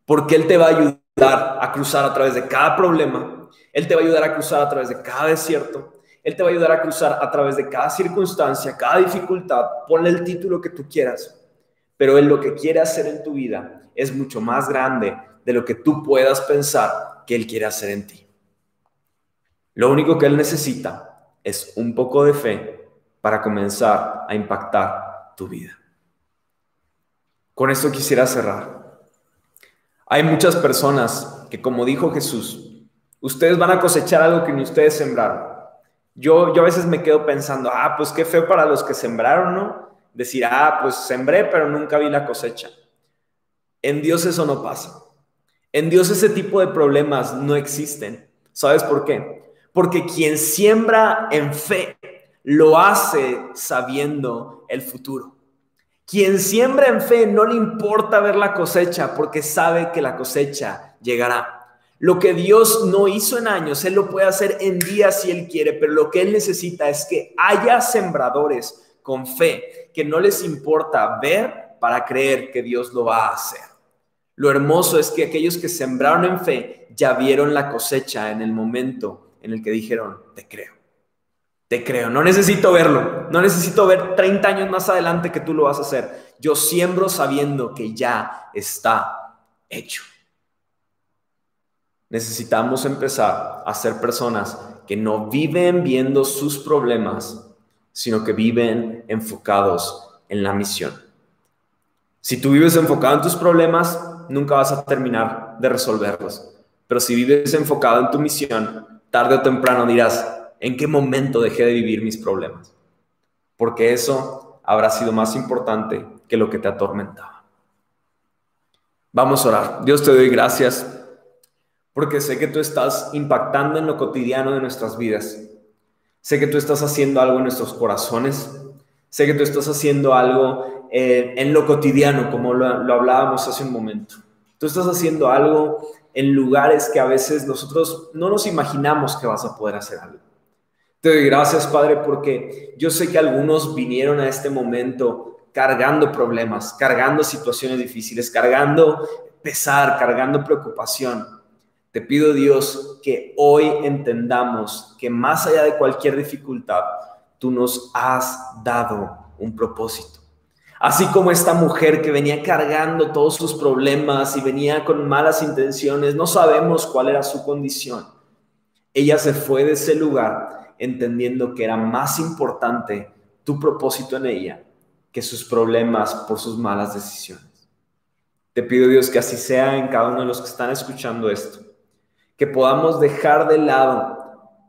Porque Él te va a ayudar a cruzar a través de cada problema, Él te va a ayudar a cruzar a través de cada desierto, Él te va a ayudar a cruzar a través de cada circunstancia, cada dificultad. Ponle el título que tú quieras, pero Él lo que quiere hacer en tu vida es mucho más grande de lo que tú puedas pensar que Él quiere hacer en ti. Lo único que Él necesita es un poco de fe para comenzar a impactar tu vida. Con esto quisiera cerrar. Hay muchas personas que, como dijo Jesús, ustedes van a cosechar algo que ni ustedes sembraron. Yo, yo a veces me quedo pensando, ah, pues qué feo para los que sembraron, ¿no? Decir, ah, pues sembré, pero nunca vi la cosecha. En Dios eso no pasa. En Dios ese tipo de problemas no existen. ¿Sabes por qué? Porque quien siembra en fe lo hace sabiendo el futuro. Quien siembra en fe no le importa ver la cosecha porque sabe que la cosecha llegará. Lo que Dios no hizo en años, Él lo puede hacer en días si Él quiere, pero lo que Él necesita es que haya sembradores con fe, que no les importa ver para creer que Dios lo va a hacer. Lo hermoso es que aquellos que sembraron en fe ya vieron la cosecha en el momento en el que dijeron, te creo. Te creo, no necesito verlo, no necesito ver 30 años más adelante que tú lo vas a hacer. Yo siembro sabiendo que ya está hecho. Necesitamos empezar a ser personas que no viven viendo sus problemas, sino que viven enfocados en la misión. Si tú vives enfocado en tus problemas, nunca vas a terminar de resolverlos. Pero si vives enfocado en tu misión, tarde o temprano dirás, en qué momento dejé de vivir mis problemas. Porque eso habrá sido más importante que lo que te atormentaba. Vamos a orar. Dios te doy gracias porque sé que tú estás impactando en lo cotidiano de nuestras vidas. Sé que tú estás haciendo algo en nuestros corazones. Sé que tú estás haciendo algo eh, en lo cotidiano, como lo, lo hablábamos hace un momento. Tú estás haciendo algo en lugares que a veces nosotros no nos imaginamos que vas a poder hacer algo. Te doy gracias, Padre, porque yo sé que algunos vinieron a este momento cargando problemas, cargando situaciones difíciles, cargando pesar, cargando preocupación. Te pido, Dios, que hoy entendamos que más allá de cualquier dificultad, tú nos has dado un propósito. Así como esta mujer que venía cargando todos sus problemas y venía con malas intenciones, no sabemos cuál era su condición. Ella se fue de ese lugar entendiendo que era más importante tu propósito en ella que sus problemas por sus malas decisiones. Te pido Dios que así sea en cada uno de los que están escuchando esto, que podamos dejar de lado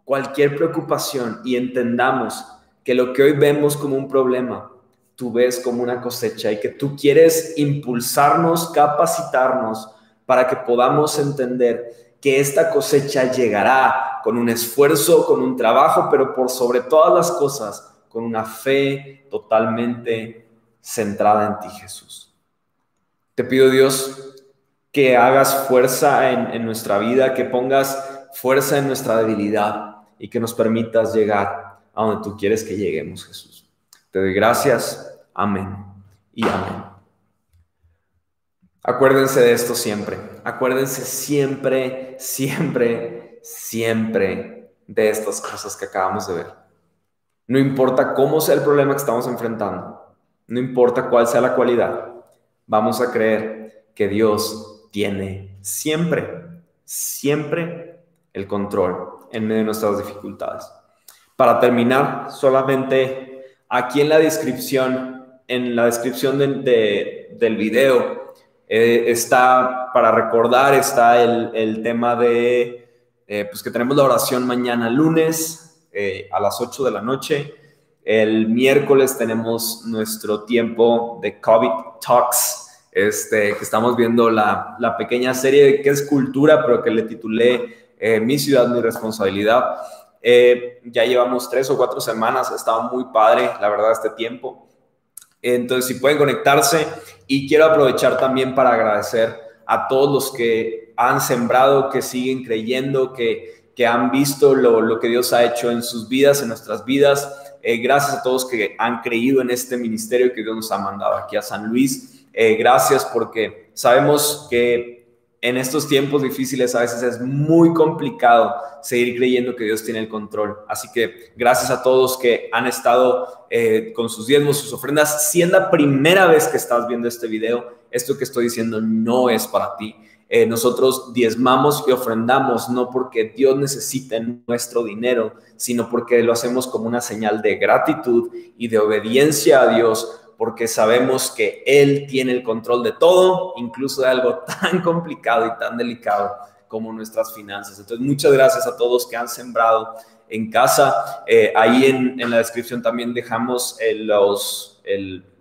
cualquier preocupación y entendamos que lo que hoy vemos como un problema, tú ves como una cosecha y que tú quieres impulsarnos, capacitarnos para que podamos entender que esta cosecha llegará con un esfuerzo, con un trabajo, pero por sobre todas las cosas, con una fe totalmente centrada en ti, Jesús. Te pido, Dios, que hagas fuerza en, nuestra vida, que pongas fuerza en nuestra debilidad y que nos permitas llegar a donde tú quieres que lleguemos, Jesús. Te doy gracias. Amén y amén. Acuérdense de esto siempre. Acuérdense siempre, siempre siempre de estas cosas que acabamos de ver. No importa cómo sea el problema que estamos enfrentando, no importa cuál sea la cualidad, vamos a creer que Dios tiene siempre, siempre el control en medio de nuestras dificultades. Para terminar, solamente aquí en la descripción, en la descripción del video, eh, está, para recordar, está el, tema de, eh, pues que tenemos la oración mañana lunes eh, a las 8 de la noche. El miércoles tenemos nuestro tiempo de COVID Talks, este, que estamos viendo la, la pequeña serie que es cultura, pero que le titulé Mi ciudad, mi responsabilidad. Eh, ya llevamos tres o cuatro semanas, ha estado muy padre, la verdad, este tiempo. Entonces, si pueden conectarse y quiero aprovechar también para agradecer a todos los que han sembrado, que siguen creyendo, que, que han visto lo, lo, que Dios ha hecho en sus vidas, en nuestras vidas. Eh, gracias a todos que han creído en este ministerio que Dios nos ha mandado aquí a San Luis. Eh, gracias porque sabemos que en estos tiempos difíciles a veces es muy complicado seguir creyendo que Dios tiene el control. Así que gracias a todos que han estado eh, con sus diezmos, sus ofrendas. Si es la primera vez que estás viendo este video, esto que estoy diciendo no es para ti. Eh, nosotros diezmamos y ofrendamos no porque Dios necesite nuestro dinero, sino porque lo hacemos como una señal de gratitud y de obediencia a Dios porque sabemos que Él tiene el control de todo, incluso de algo [laughs] tan complicado y tan delicado como nuestras finanzas. Entonces, muchas gracias a todos que han sembrado en casa. Eh, ahí en, la descripción también dejamos los,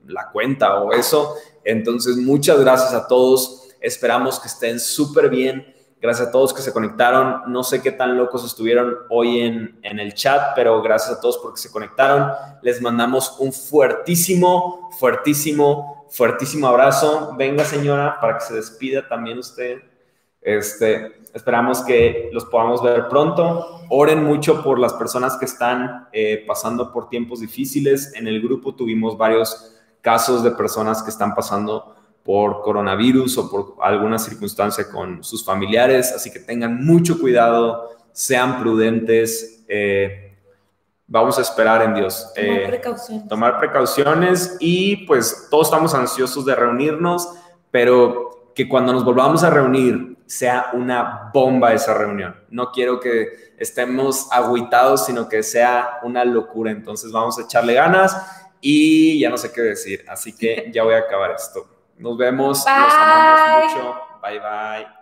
la cuenta o eso. Entonces, muchas gracias a todos. Esperamos que estén súper bien. Gracias a todos que se conectaron. No sé qué tan locos estuvieron hoy en, en, el chat, pero gracias a todos porque se conectaron. Les mandamos un fuertísimo, fuertísimo, fuertísimo abrazo. Venga, señora, para que se despida también usted. Este, esperamos que los podamos ver pronto. Oren mucho por las personas que están eh, pasando por tiempos difíciles. En el grupo tuvimos varios casos de personas que están pasando por coronavirus o por alguna circunstancia con sus familiares, así que tengan mucho cuidado, sean prudentes, eh, vamos a esperar en Dios. Tomar, eh, precauciones. tomar precauciones y pues todos estamos ansiosos de reunirnos, pero que cuando nos volvamos a reunir sea una bomba esa reunión. No quiero que estemos aguitados, sino que sea una locura. Entonces vamos a echarle ganas y ya no sé qué decir, así que [laughs] ya voy a acabar esto. Nos vemos. Bye. Los amamos mucho. Bye bye.